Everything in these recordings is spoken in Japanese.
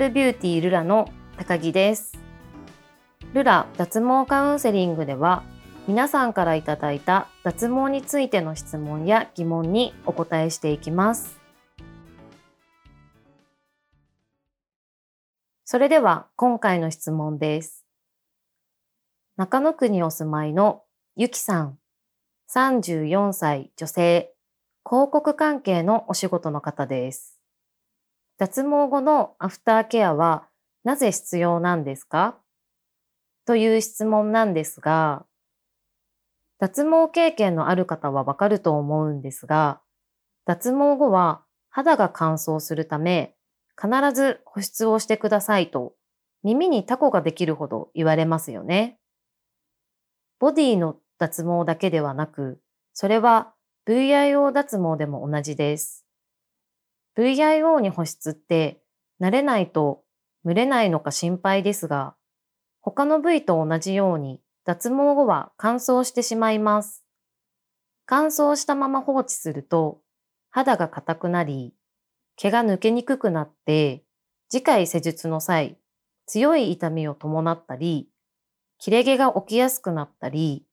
ルビューティールラの高木です。ルラ脱毛カウンセリングでは皆さんからいただいた脱毛についての質問や疑問にお答えしていきます。それでは今回の質問です。中野区にお住まいのゆきさん、34歳女性、広告関係のお仕事の方です。脱毛後のアフターケアはなぜ必要なんですか？という質問なんですが、脱毛経験のある方はわかると思うんですが、脱毛後は肌が乾燥するため、必ず保湿をしてくださいと耳にタコができるほど言われますよね。ボディの脱毛だけではなく、それは VIO 脱毛でも同じです。VIO に保湿って慣れないと蒸れないのか心配ですが、他の部位と同じように脱毛後は乾燥してしまいます。乾燥したまま放置すると肌が硬くなり、毛が抜けにくくなって、次回施術の際、強い痛みを伴ったり、切れ毛が起きやすくなったり、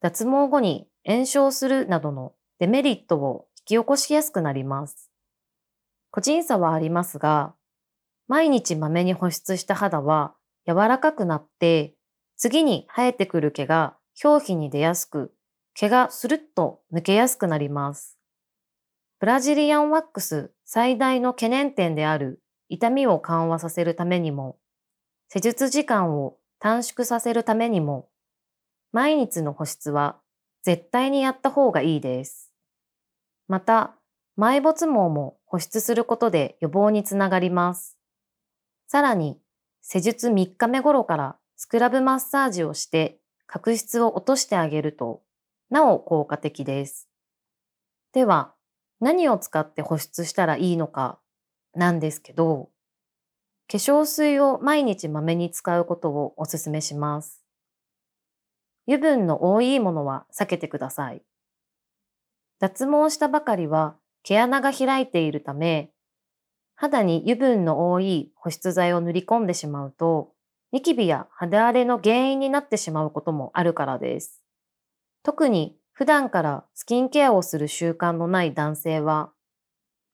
脱毛後に炎症するなどのデメリットを引き起こしやすくなります。個人差はありますが、毎日まめに保湿した肌は柔らかくなって、次に生えてくる毛が表皮に出やすく、毛がスルッと抜けやすくなります。ブラジリアンワックス最大の懸念点である痛みを緩和させるためにも、施術時間を短縮させるためにも、毎日の保湿は絶対にやった方がいいです。また、埋没毛も保湿することで予防につながります。さらに、施術3日目頃からスクラブマッサージをして角質を落としてあげると、なお効果的です。では、何を使って保湿したらいいのかなんですけど、化粧水を毎日まめに使うことをお勧めします。油分の多いものは避けてください。脱毛したばかりは毛穴が開いているため、肌に油分の多い保湿剤を塗り込んでしまうと、ニキビや肌荒れの原因になってしまうこともあるからです。特に普段からスキンケアをする習慣のない男性は、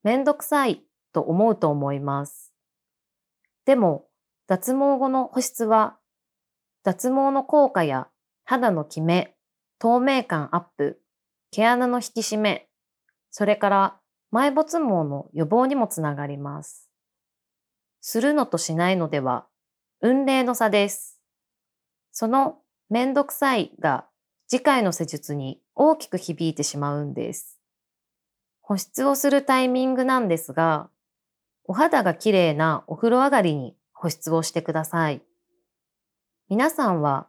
めんどくさいと思うと思います。でも、脱毛後の保湿は、脱毛の効果や肌のキメ、透明感アップ、毛穴の引き締め、それから埋没毛の予防にもつながります。するのとしないのでは、運命の差です。そのめんどくさいが次回の施術に大きく響いてしまうんです。保湿をするタイミングなんですが、お肌が綺麗なお風呂上がりに保湿をしてください。皆さんは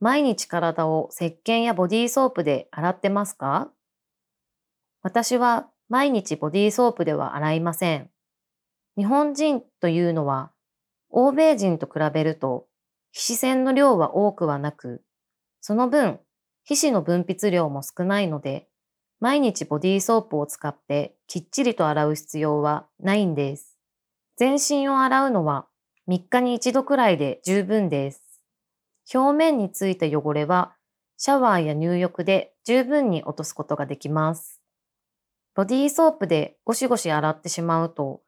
毎日体を石鹸やボディーソープで洗ってますか？私は毎日ボディーソープでは洗いません。日本人というのは欧米人と比べると皮脂腺の量は多くはなく、その分皮脂の分泌量も少ないので、毎日ボディーソープを使ってきっちりと洗う必要はないんです。全身を洗うのは3日に1度くらいで十分です。表面についた汚れはシャワーや入浴で十分に落とすことができます。ボディーソープでゴシゴシ洗ってしまうと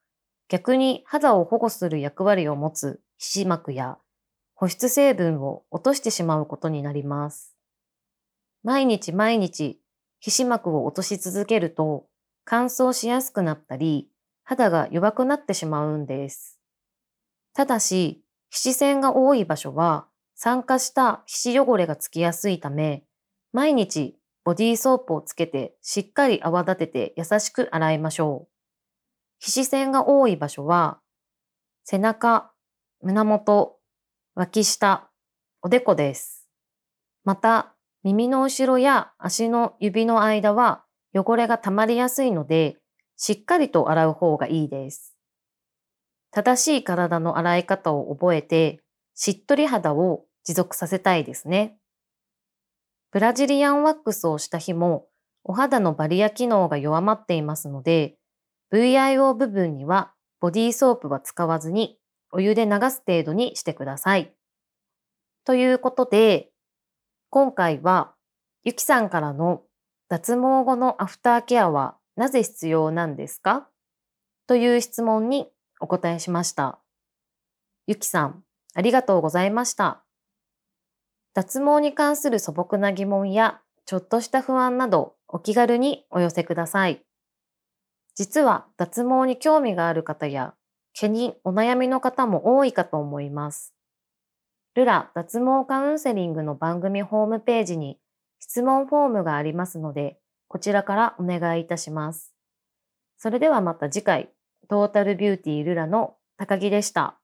逆に肌を保護する役割を持つ皮脂膜や保湿成分を落としてしまうことになります。毎日毎日皮脂膜を落とし続けると乾燥しやすくなったり肌が弱くなってしまうんです。ただし皮脂腺が多い場所は酸化した皮脂汚れがつきやすいため毎日ボディーソープをつけてしっかり泡立てて優しく洗いましょう。皮脂腺が多い場所は、背中、胸元、脇下、おでこです。また、耳の後ろや足の指の間は汚れが溜まりやすいので、しっかりと洗う方がいいです。正しい体の洗い方を覚えて、しっとり肌を持続させたいですね。ブラジリアンワックスをした日も、お肌のバリア機能が弱まっていますので、VIO 部分にはボディーソープは使わずにお湯で流す程度にしてください。ということで、今回はゆきさんからの脱毛後のアフターケアはなぜ必要なんですか？という質問にお答えしました。ゆきさん、ありがとうございました。脱毛に関する素朴な疑問やちょっとした不安などお気軽にお寄せください。実は脱毛に興味がある方や毛にお悩みの方も多いかと思います。ルラ脱毛カウンセリングの番組ホームページに質問フォームがありますので、こちらからお願いいたします。それではまた次回、トータルビューティールラの高木でした。